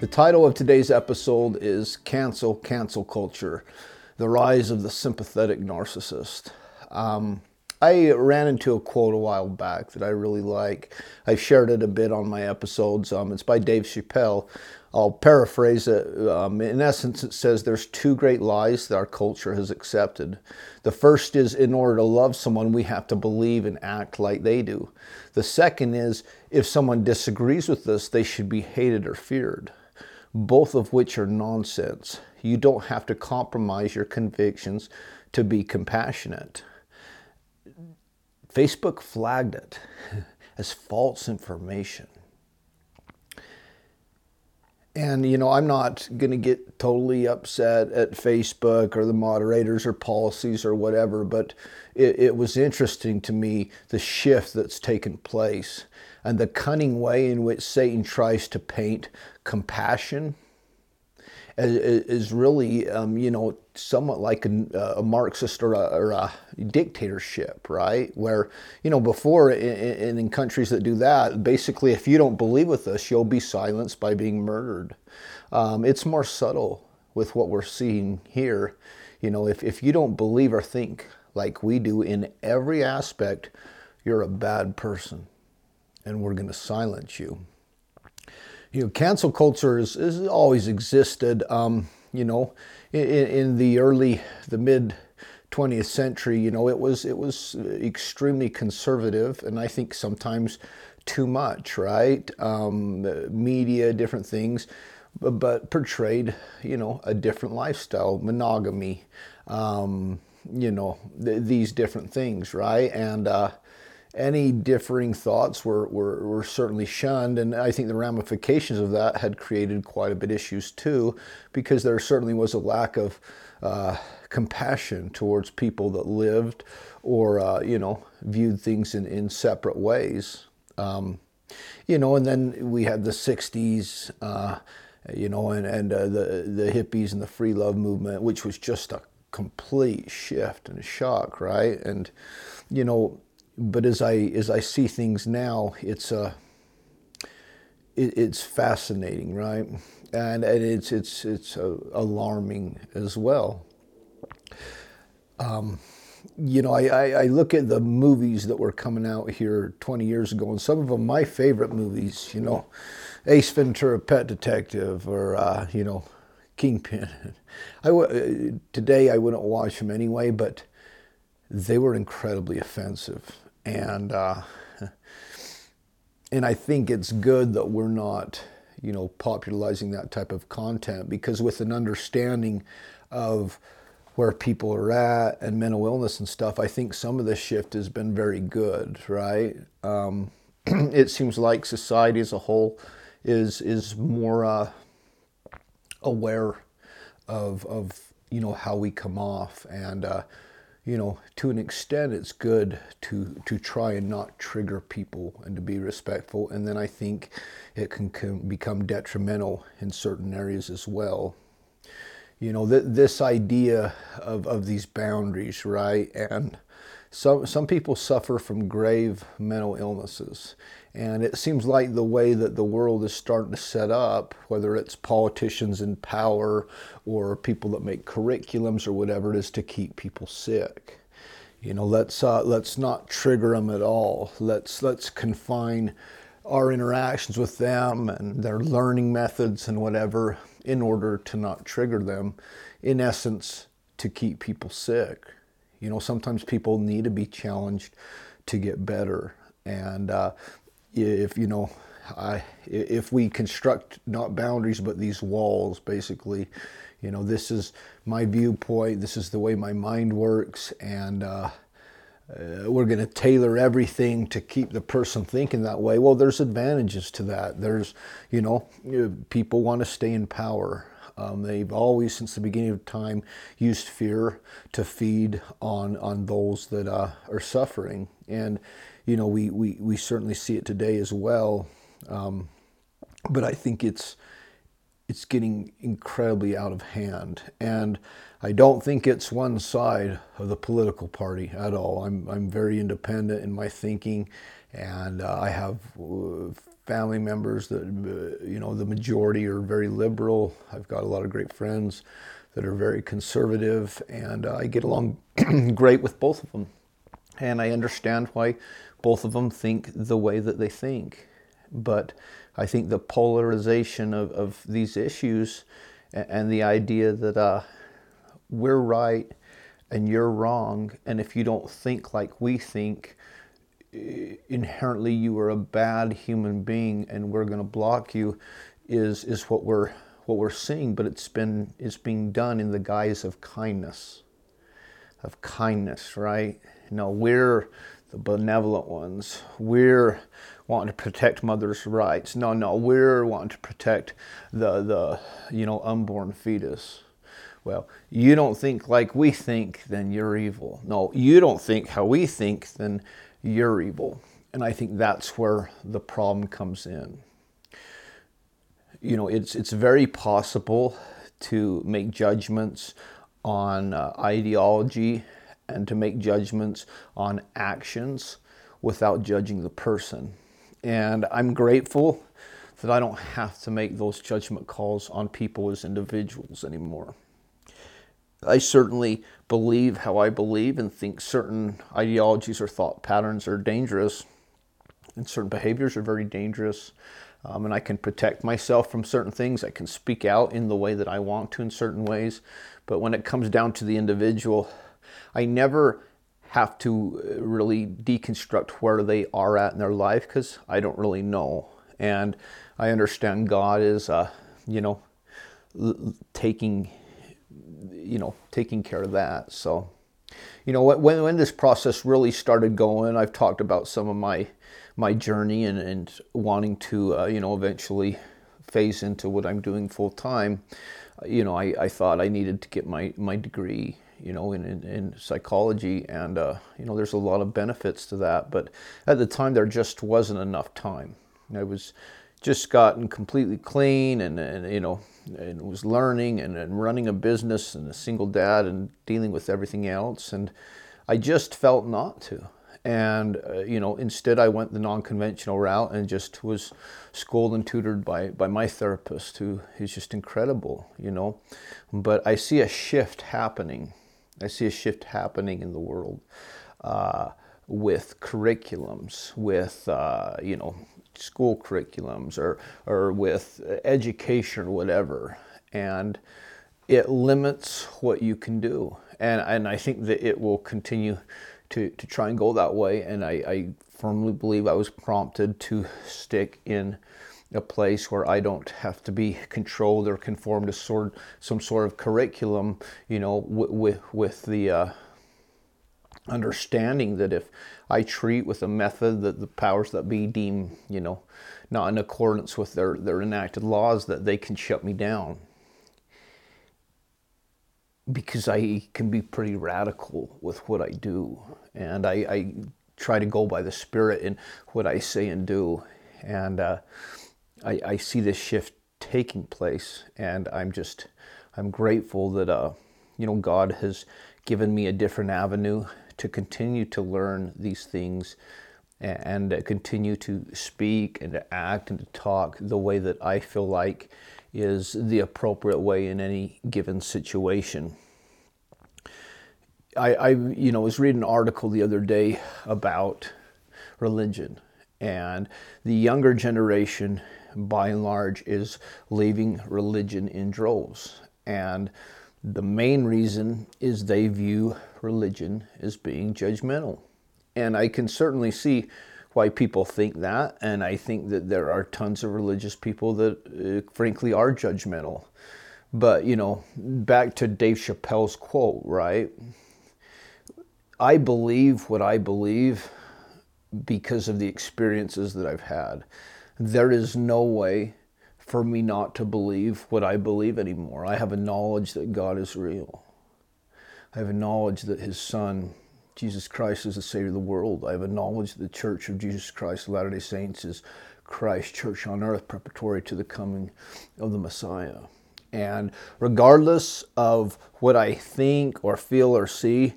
The title of today's episode is Cancel Cancel Culture The Rise of the Sympathetic Narcissist. Um, I ran into a quote a while back that I really like. I've shared it a bit on my episodes. Um, it's by Dave Chappelle. I'll paraphrase it. Um, in essence, it says there's two great lies that our culture has accepted. The first is in order to love someone, we have to believe and act like they do. The second is if someone disagrees with us, they should be hated or feared. Both of which are nonsense. You don't have to compromise your convictions to be compassionate. Facebook flagged it as false information. And, you know, I'm not going to get totally upset at Facebook or the moderators or policies or whatever, but it, it, was interesting to me the shift that's taken place and the cunning way in which Satan tries to paint compassion is really, um, you know, somewhat like a, a Marxist or a, or a, dictatorship, right? Where, you know, before in, in countries that do that, basically, if you don't believe with us, you'll be silenced by being murdered. Um, it's more subtle with what we're seeing here. You know, if, if you don't believe or think like we do in every aspect, you're a bad person and we're going to silence you you know, cancel culture has, always existed. Um, you know, in, in, the early, the mid 20th century, you know, it was it was extremely conservative, and I think sometimes too much, right? Um, media, different things, but, but, portrayed, you know, a different lifestyle, monogamy, um, you know, th- these different things, right? And uh, any differing thoughts were, were, were, certainly shunned, and I think the ramifications of that had created quite a bit issues too, because there certainly was a lack of uh, compassion towards people that lived or uh, you know viewed things in, in separate ways. Um, you know, and then we had the '60s, uh, you know, and and uh, the the hippies and the free love movement, which was just a complete shift and a shock, right? And you know but as I as I see things now, it's uh, it, it's fascinating, right? And, and it's it's it's uh, alarming as well. Um, you know, I, I, I, look at the movies that were coming out here 20 years ago, and some of them my favorite movies. You know, Ace Ventura: Pet Detective, or uh, you know, Kingpin. I w- uh, today I wouldn't watch them anyway, but they were incredibly offensive and uh, and I think it's good that we're not, you know, popularizing that type of content because with an understanding of where people are at and mental illness and stuff, I think some of the shift has been very good, right? Um, it seems like society as a whole is is more uh, aware of of you know how we come off and. Uh, you know, to an extent, it's good to to try and not trigger people and to be respectful. And then I think it can, can become detrimental in certain areas as well. You know, th- this idea of, of these boundaries, right? And some some people suffer from grave mental illnesses, and it seems like the way that the world is starting to set up, whether it's politicians in power or people that make curriculums or whatever it is, to keep people sick. You know, let's uh, let's not trigger them at all. Let's let's confine our interactions with them and their learning methods and whatever in order to not trigger them. In essence, to keep people sick. You know, sometimes people need to be challenged to get better, and uh, if you know, I, if we construct not boundaries but these walls, basically, you know, this is my viewpoint. This is the way my mind works, and uh, uh, we're going to tailor everything to keep the person thinking that way. Well, there's advantages to that. There's, you know, people want to stay in power. Um, they've always, since the beginning of time, used fear to feed on on those that uh, are suffering, and you know, we, we, we certainly see it today as well. Um, but I think it's it's getting incredibly out of hand, and I don't think it's one side of the political party at all. I'm I'm very independent in my thinking, and uh, I have uh, family members that, uh, you know, the majority are very liberal. I've got a lot of great friends that are very conservative, and uh, I get along great with both of them. And I understand why both of them think the way that they think. But I think the polarization of, of these issues and the idea that uh, we're right and you're wrong, and if you don't think like we think, inherently you are a bad human being, and we're going to block you, is is what we're what we're seeing. But it's been it's being done in the guise of kindness, of kindness, right? No, we're the benevolent ones. We're wanting to protect mothers' rights. No, no, we're wanting to protect the the you know unborn fetus. Well, you don't think like we think, then you're evil. No, you don't think how we think, then you're evil. And I think that's where the problem comes in. You know, it's it's very possible to make judgments on uh, ideology and to make judgments on actions without judging the person. And I'm grateful that I don't have to make those judgment calls on people as individuals anymore. I certainly believe how I believe and think certain ideologies or thought patterns are dangerous and certain behaviors are very dangerous. Um, and I can protect myself from certain things. I can speak out in the way that I want to in certain ways. But when it comes down to the individual, I never have to uh, really deconstruct where they are at in their life because I don't really know. And I understand God is, uh, you know, taking, you know, taking care of that. So, you know, when, when this process really started going, I've talked about some of my my journey and, and wanting to, uh, you know, eventually phase into what I'm doing full time. You know, I, I thought I needed to get my, my degree you know, in, in, in psychology, and uh, you know, there's a lot of benefits to that. But at the time, there just wasn't enough time. I was just gotten completely clean, and, and you know, and was learning and, and running a business and a single dad and dealing with everything else, and I just felt not to. And uh, you know, instead, I went the non-conventional route and just was schooled and tutored by by my therapist, who is just incredible. You know, but I see a shift happening I see a shift happening in the world uh, with curriculums, with uh, you know school curriculums, or or with education or whatever, and it limits what you can do. And and I think that it will continue to to try and go that way. And I, I firmly believe I was prompted to stick in a place where I don't have to be controlled or conform to sort some sort of curriculum, you know, with with the uh, understanding that if I treat with a method that the powers that be deem, you know, not in accordance with their, their enacted laws, that they can shut me down. Because I can be pretty radical with what I do. And I, I try to go by the Spirit in what I say and do. And uh, I, I see this shift taking place, and I'm just I'm grateful that uh, you know God has given me a different avenue to continue to learn these things and, continue to speak and to act and to talk the way that I feel like is the appropriate way in any given situation. I, I you know was reading an article the other day about religion and the younger generation by and large, is leaving religion in droves. And the main reason is they view religion as being judgmental. And I can certainly see why people think that. And I think that there are tons of religious people that, uh, frankly, are judgmental. But, you know, back to Dave Chappelle's quote, right? I believe what I believe because of the experiences that I've had there is no way for me not to believe what I believe anymore. I have a knowledge that God is real. I have a knowledge that His Son, Jesus Christ, is the Savior of the world. I have a knowledge that the Church of Jesus Christ of Latter day Saints is Christ Church on earth, preparatory to the coming of the Messiah. And regardless of what I think or feel or see,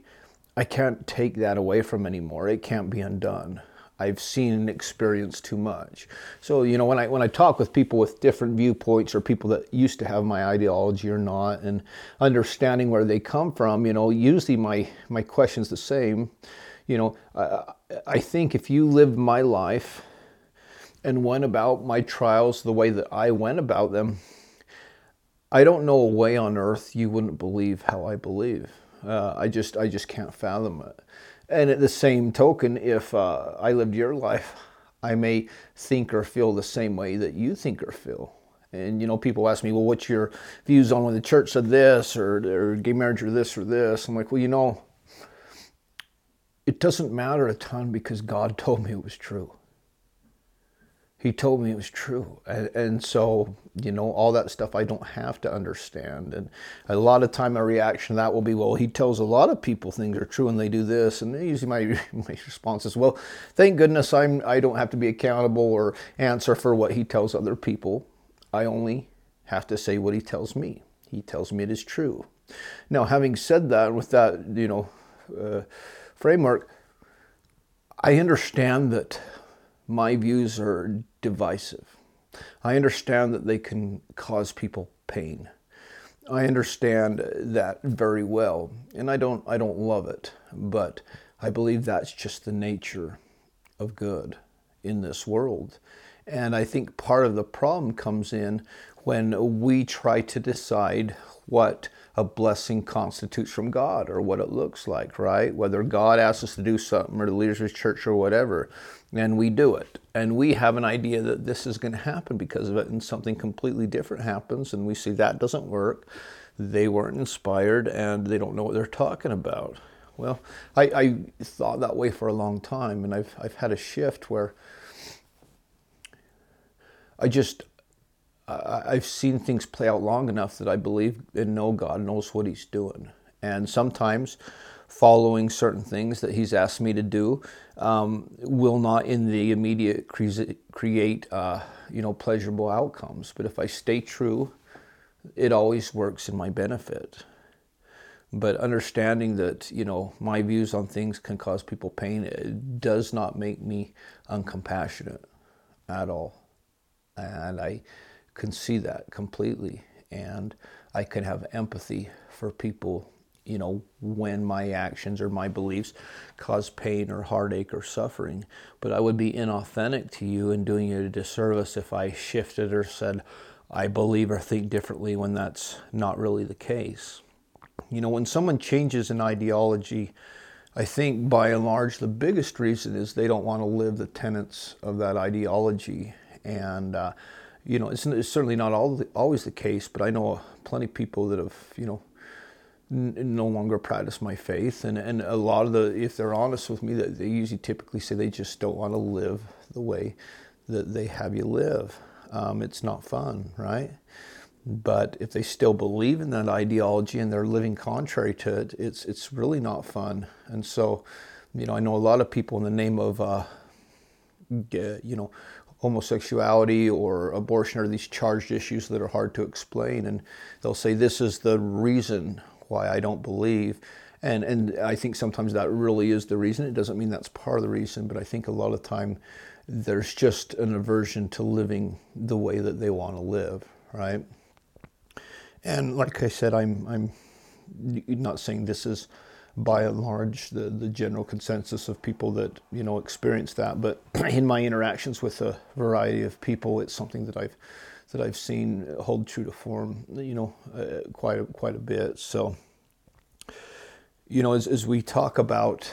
I can't take that away from anymore. It can't be undone. I've seen and experienced too much. So you know when I when I talk with people with different viewpoints or people that used to have my ideology or not, and understanding where they come from, you know, usually my my question's the same. You know, I, I think if you lived my life and went about my trials the way that I went about them, I don't know a way on earth you wouldn't believe how I believe. Uh, I just I just can't fathom it. And at the same token, if uh, I lived your life, I may think or feel the same way that you think or feel. And you know, people ask me, well, what's your views on when the church said this or, or gay marriage or this or this? I'm like, well, you know, it doesn't matter a ton because God told me it was true he told me it was true. And, and, so, you know, all that stuff I don't have to understand. And a lot of time, my reaction to that will be, well, he tells a lot of people things are true and they do this. And usually my, my response is, well, thank goodness I'm, I don't have to be accountable or answer for what he tells other people. I only have to say what he tells me. He tells me it is true. Now, having said that, with that, you know, uh, framework, I understand that my views are divisive. I understand that they can cause people pain. I understand that very well, and I don't I don't love it, but I believe that's just the nature of good in this world. And I think part of the problem comes in when we try to decide what a blessing constitutes from God or what it looks like, right? Whether God asks us to do something or the leaders of church or whatever and we do it. And we have an idea that this is going to happen because of it, and something completely different happens, and we see that doesn't work. They weren't inspired, and they don't know what they're talking about. Well, I, I thought that way for a long time, and I've, I've had a shift where I just, I've seen things play out long enough that I believe and know God knows what He's doing. And sometimes following certain things that he's asked me to do um, will not in the immediate cre- create uh, you know pleasurable outcomes. But if i stay true it always works in my benefit. But understanding that you know my views on things can cause people pain does not make me uncompassionate at all. And i can see that completely and i can have empathy for people you know, when my actions or my beliefs cause pain or heartache or suffering. But I would be inauthentic to you and doing you a disservice if I shifted or said, I believe or think differently when that's not really the case. You know, when someone changes an ideology, I think by and large the biggest reason is they don't want to live the tenets of that ideology. And, uh, you know, it's, it's certainly not the, always the case, but I know plenty of people that have, you know, no longer practice my faith. And, and a lot of the if they're honest with me they usually typically say they just don't want to live the way that they have you live. Um, it's not fun right? But if they still believe in that ideology and they're living contrary to it it's it's really not fun. And so you know i know a lot of people in the name of uh, you know homosexuality or abortion are these charged issues that are hard to explain and they'll say this is the reason why I don't believe. And, and I think sometimes that really is the reason. It doesn't mean that's part of the reason, but I think a lot of time there's just an aversion to living the way that they want to live, right? And like I said, I'm, I'm not saying this is by and large the, the general consensus of people that you know experience that, but in my interactions with a variety of people, it's something that I've that I've seen hold true to form, you know, uh, quite a, quite a bit. So, you know, as, as we talk about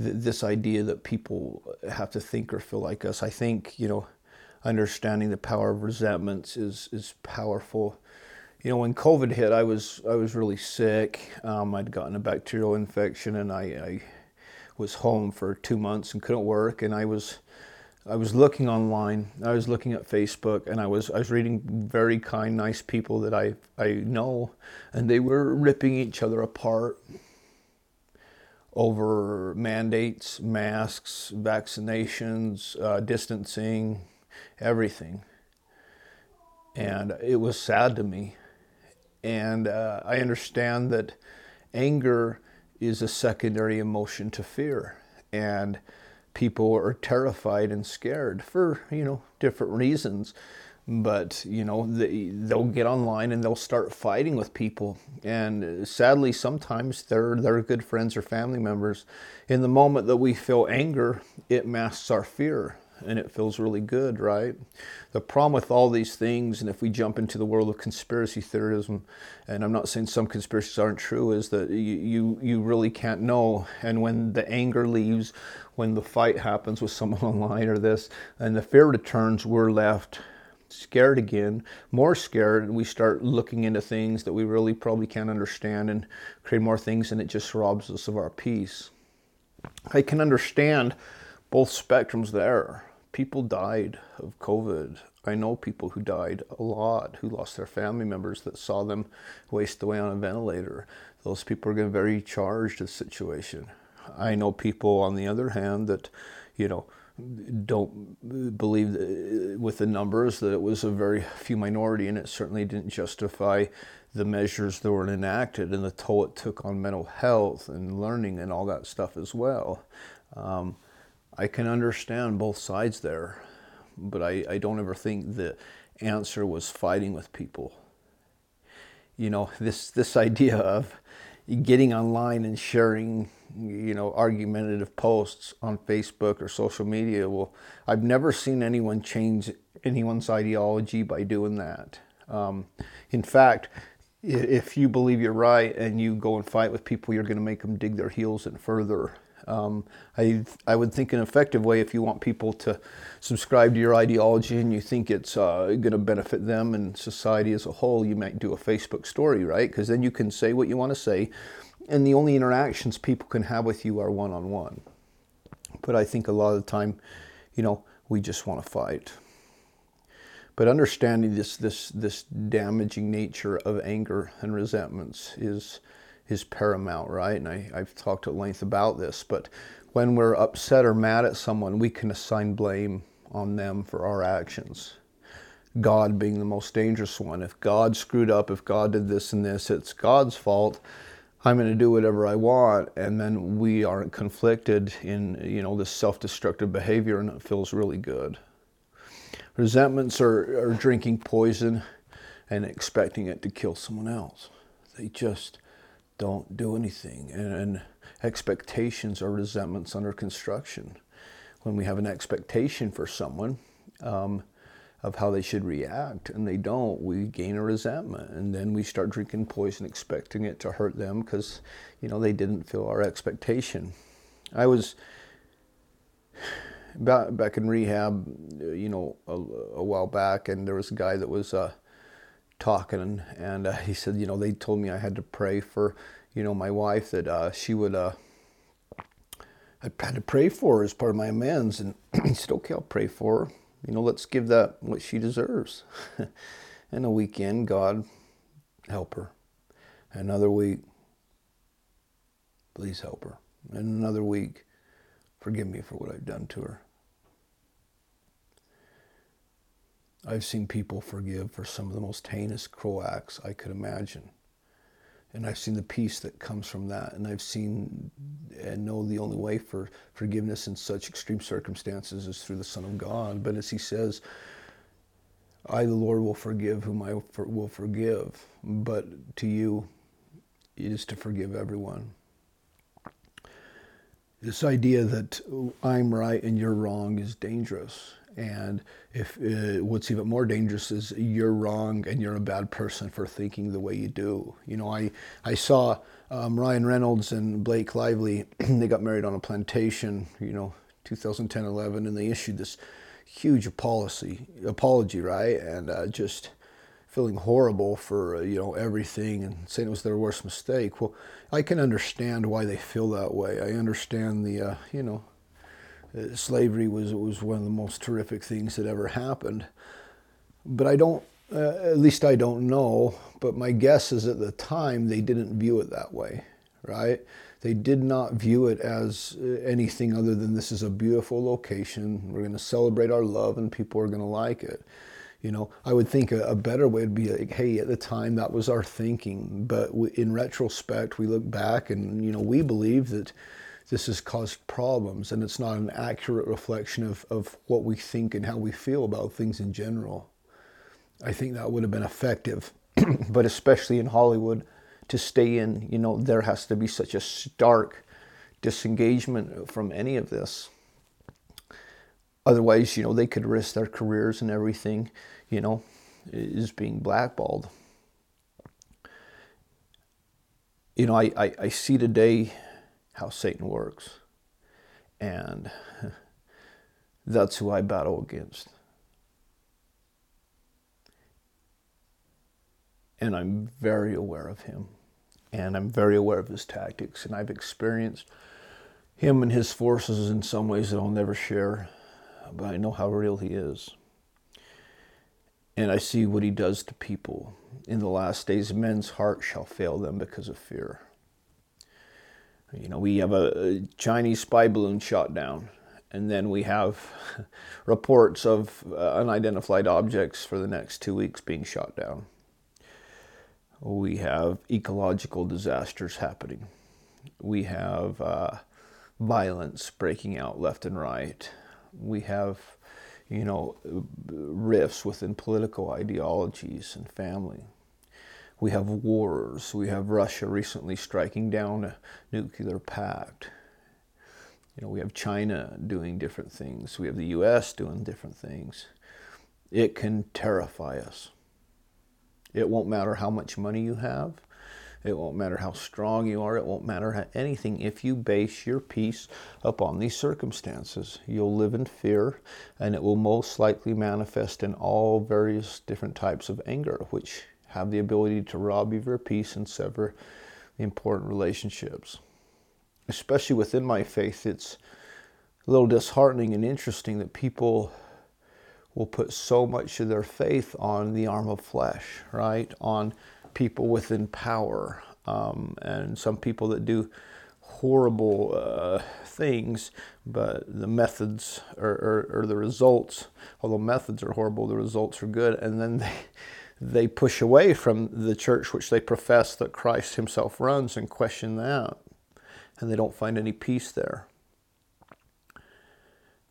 th- this idea that people have to think or feel like us, I think you know, understanding the power of resentments is is powerful. You know, when COVID hit, I was I was really sick. Um, I'd gotten a bacterial infection, and I, I was home for two months and couldn't work, and I was I was looking online. I was looking at Facebook, and I was I was reading very kind, nice people that I I know, and they were ripping each other apart over mandates, masks, vaccinations, uh, distancing, everything. And it was sad to me. And uh, I understand that anger is a secondary emotion to fear, and people are terrified and scared for you know different reasons. But you know they, they'll get online and they'll start fighting with people. And sadly sometimes they're they're good friends or family members. In the moment that we feel anger it masks our fear and it feels really good, right? The problem with all these things, and if we jump into the world of conspiracy theorism, and I'm not saying some conspiracies aren't true, is that you, you, you really can't know. And when the anger leaves, when the fight happens with someone online or this, and the fear returns, we're left scared again, more scared, and we start looking into things that we really probably can't understand and create more things, and it just robs us of our peace. I can understand both spectrums there people died of COVID. I know people who died a lot, who lost their family members that saw them waste away on a ventilator. Those people are getting very charged the situation. I know people, on the other hand, that, you know, don't believe that, with the numbers that it was a very few minority, and it certainly didn't justify the measures that were enacted and the toll it took on mental health and learning and all that stuff as well. Um, I can understand both sides there, but I, I don't ever think the answer was fighting with people. You know, this, this idea of getting online and sharing, you know, argumentative posts on Facebook or social media, well, I've never seen anyone change anyone's ideology by doing that. Um, in fact, if you believe you're right and you go and fight with people, you're going to make them dig their heels in further. Um, I, I would think an effective way if you want people to subscribe to your ideology and you think it's uh, going to benefit them and society as a whole, you might do a Facebook story, right? Because then you can say what you want to say, and the only interactions people can have with you are one on one. But I think a lot of the time, you know, we just want to fight. But understanding this, this, this damaging nature of anger and resentments is is paramount, right? And I, I've talked at length about this, but when we're upset or mad at someone, we can assign blame on them for our actions. God being the most dangerous one. If God screwed up, if God did this and this, it's God's fault. I'm going to do whatever I want, and then we aren't conflicted in you know this self-destructive behavior, and it feels really good. Resentments are, are drinking poison and expecting it to kill someone else. They just don't do anything. And, and expectations are resentments under construction. When we have an expectation for someone um, of how they should react and they don't, we gain a resentment. And then we start drinking poison, expecting it to hurt them because, you know, they didn't fill our expectation. I was back, back in rehab, you know, a, a while back, and there was a guy that was. Uh, talking, and uh, he said, you know, they told me I had to pray for, you know, my wife that uh, she would. Uh, I had to pray for her as part of my amends, and he said, okay, I'll pray for her. You know, let's give that what she deserves. and a weekend, God, help her. Another week, please help her. And another week, forgive me for what I've done to her. I've seen people forgive for some of the most heinous, cruel acts I could imagine. And I've seen the peace that comes from that. And I've seen and know the only way for forgiveness in such extreme circumstances is through the Son of God. But as he says, I, the Lord, will forgive whom I will forgive. But to you it is to forgive everyone. This idea that I'm right and you're wrong is dangerous and if uh, what's even more dangerous is you're wrong and you're a bad person for thinking the way you do. You know, I I saw um, Ryan Reynolds and Blake Lively. they got married on a plantation. You know, 2010, 11, and they issued this huge policy apology, right? And uh, just feeling horrible for uh, you know everything and saying it was their worst mistake. Well, I can understand why they feel that way. I understand the uh, you know slavery was was one of the most terrific things that ever happened. But I don't, uh, at least I don't know. But my guess is at the time they didn't view it that way, right? They did not view it as uh, anything other than this is a beautiful location. We're going to celebrate our love, and people are going to like it. You know, I would think a, a, better way would be like, hey, at the time that was our thinking, but in retrospect, we look back and you know we believe that this has caused problems and it's not an accurate reflection of, of what we think and how we feel about things in general. I think that would have been effective, but especially in Hollywood, to stay in, you know, there has to be such a stark disengagement from any of this. Otherwise, you know, they could risk their careers and everything, you know, is being blackballed. You know, I, I, I see today how Satan works. And that's who I battle against. And I'm very aware of him. And I'm very aware of his tactics. And I've experienced him and his forces in some ways that I'll never share. But I know how real he is. And I see what he does to people. In the last days, men's heart shall fail them because of fear. You know, we have a Chinese spy balloon shot down, and then we have reports of uh, unidentified objects for the next two weeks being shot down. We have ecological disasters happening. We have uh, violence breaking out left and right. We have, you know, rifts within political ideologies and family. We have wars. We have Russia recently striking down a nuclear pact. You know, we have China doing different things. We have the U.S. doing different things. It can terrify us. It won't matter how much money you have. It won't matter how strong you are. It won't matter anything. If you base your peace upon these circumstances, you'll live in fear and it will most likely manifest in all various different types of anger, which have the ability to rob you of your peace and sever the important relationships. Especially within my faith, it's a little disheartening and interesting that people will put so much of their faith on the arm of flesh, right? On people within power, um, and some people that do horrible uh, things, but the methods or, or, or, the results, although methods are horrible, the results are good, and then they they push away from the church which they profess that Christ himself runs and question that. And they don't find any peace there.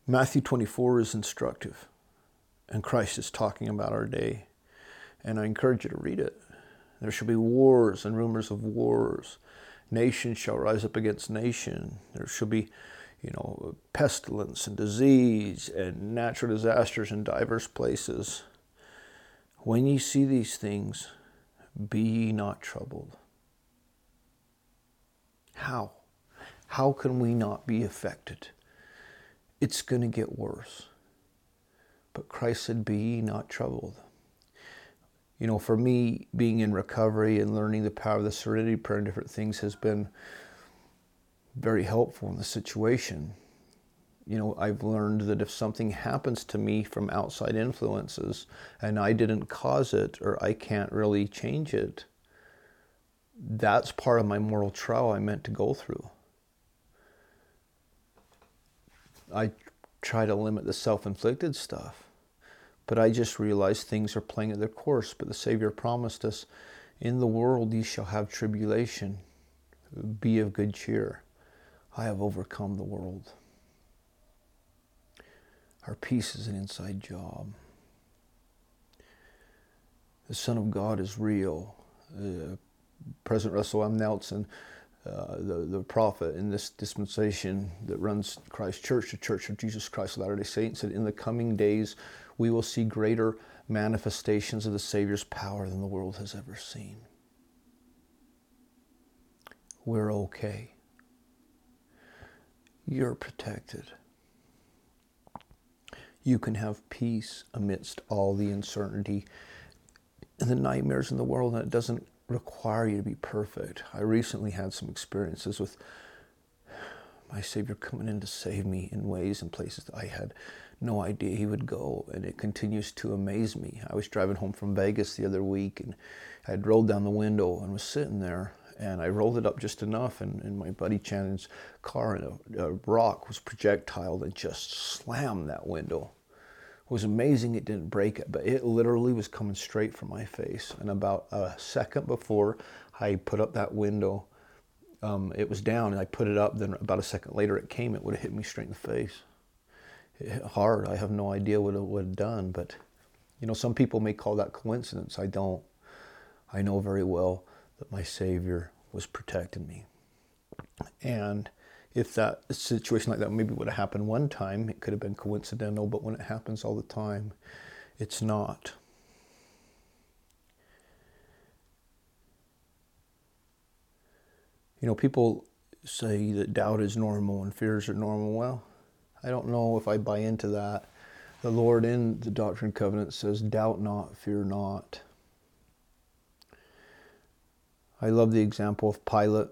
Matthew 24 is instructive, and Christ is talking about our day. And I encourage you to read it. There shall be wars and rumors of wars. Nation shall rise up against nation. There shall be, you know, pestilence and disease and natural disasters in divers places. When ye see these things, be ye not troubled. How? How can we not be affected? It's going to get worse. But Christ said, Be ye not troubled. You know, for me, being in recovery and learning the power of the serenity prayer and different things has been very helpful in the situation you know, I've learned that if something happens to me from outside influences and I didn't cause it or I can't really change it, that's part of my moral trial I meant to go through. I try to limit the self inflicted stuff, but I just realized things are playing at their course. But the Savior promised us, In the world ye shall have tribulation. Be of good cheer. I have overcome the world. Our peace is an inside job. The Son of God is real. Uh, President Russell M. Nelson, uh, the, the prophet in this dispensation that runs Christ Church, the Church of Jesus Christ of Latter day Saints, said, In the coming days, we will see greater manifestations of the Savior's power than the world has ever seen. We're okay. You're protected you can have peace amidst all the uncertainty and the nightmares in the world, and it doesn't require you to be perfect. I recently had some experiences with my Savior coming in to save me in ways and places that I had no idea He would go, and it continues to amaze me. I was driving home from Vegas the other week, and I had rolled down the window and was sitting there, and I rolled it up just enough, and, and my buddy Shannon's car and a, a, rock was projectiled and just slammed that window. It was amazing it didn't break it, but it literally was coming straight from my face. And about a second before I put up that window, um, it was down and I put it up. Then about a second later, it came. It would have hit me straight in the face. It hit hard. I have no idea what it would have done. But, you know, some people may call that coincidence. I don't. I know very well that my Savior was protecting me. And if that situation like that maybe would have happened one time, it could have been coincidental. But when it happens all the time, it's not. You know, people say that doubt is normal and fears are normal. Well, I don't know if I buy into that. The Lord in the Doctrine and Covenant says, Doubt not, fear not. I love the example of Pilate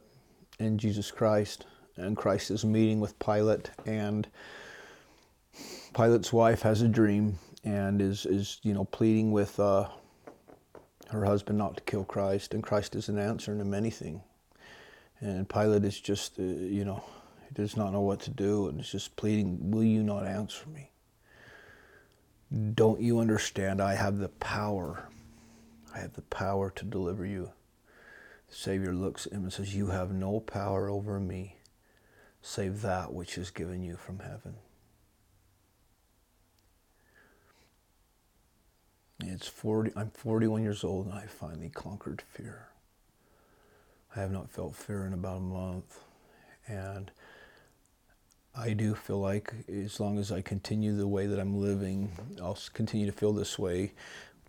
and Jesus Christ. And Christ is meeting with Pilate, and Pilate's wife has a dream and is, is you know, pleading with uh, her husband not to kill Christ, and Christ isn't answering him anything. And Pilate is just, uh, you know, he does not know what to do and is just pleading, Will you not answer me? Don't you understand? I have the power. I have the power to deliver you. Savior looks at him and says, You have no power over me save that which is given you from heaven. It's 40, I'm 41 years old and I finally conquered fear. I have not felt fear in about a month. And I do feel like as long as I continue the way that I'm living, I'll continue to feel this way.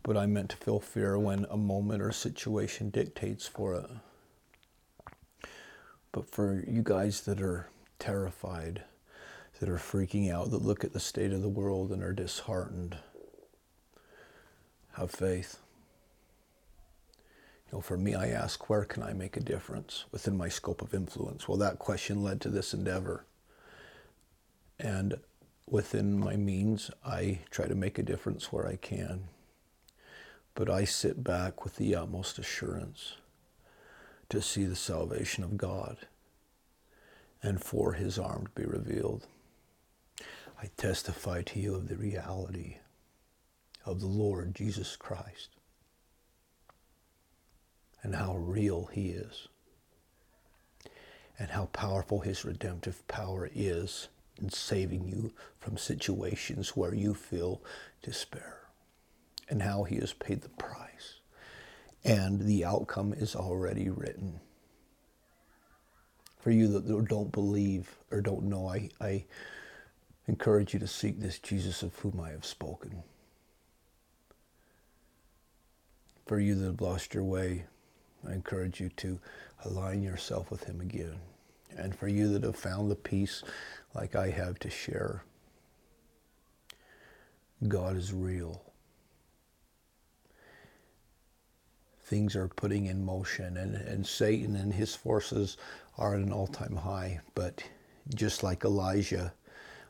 But I'm meant to feel fear when a moment or situation dictates for it. But for you guys that are terrified, that are freaking out, that look at the state of the world and are disheartened, have faith. You know, for me, I ask, where can I make a difference within my scope of influence? Well, that question led to this endeavor. And within my means, I try to make a difference where I can. But I sit back with the utmost assurance to see the salvation of God and for his arm to be revealed. I testify to you of the reality of the Lord Jesus Christ and how real he is and how powerful his redemptive power is in saving you from situations where you feel despair and how he has paid the price and the outcome is already written for you that don't believe or don't know I, I encourage you to seek this jesus of whom i have spoken for you that have lost your way I encourage you to align yourself with Him again. And for you that have found the peace like I have to share, God is real. Things are putting in motion, and, and Satan and his forces are at an all time high. But just like Elijah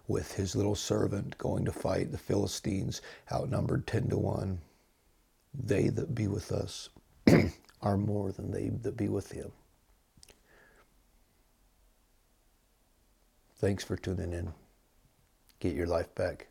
with his little servant going to fight the Philistines, outnumbered 10 to 1, they that be with us are more than they that be with him. Thanks for tuning in. Get your life back.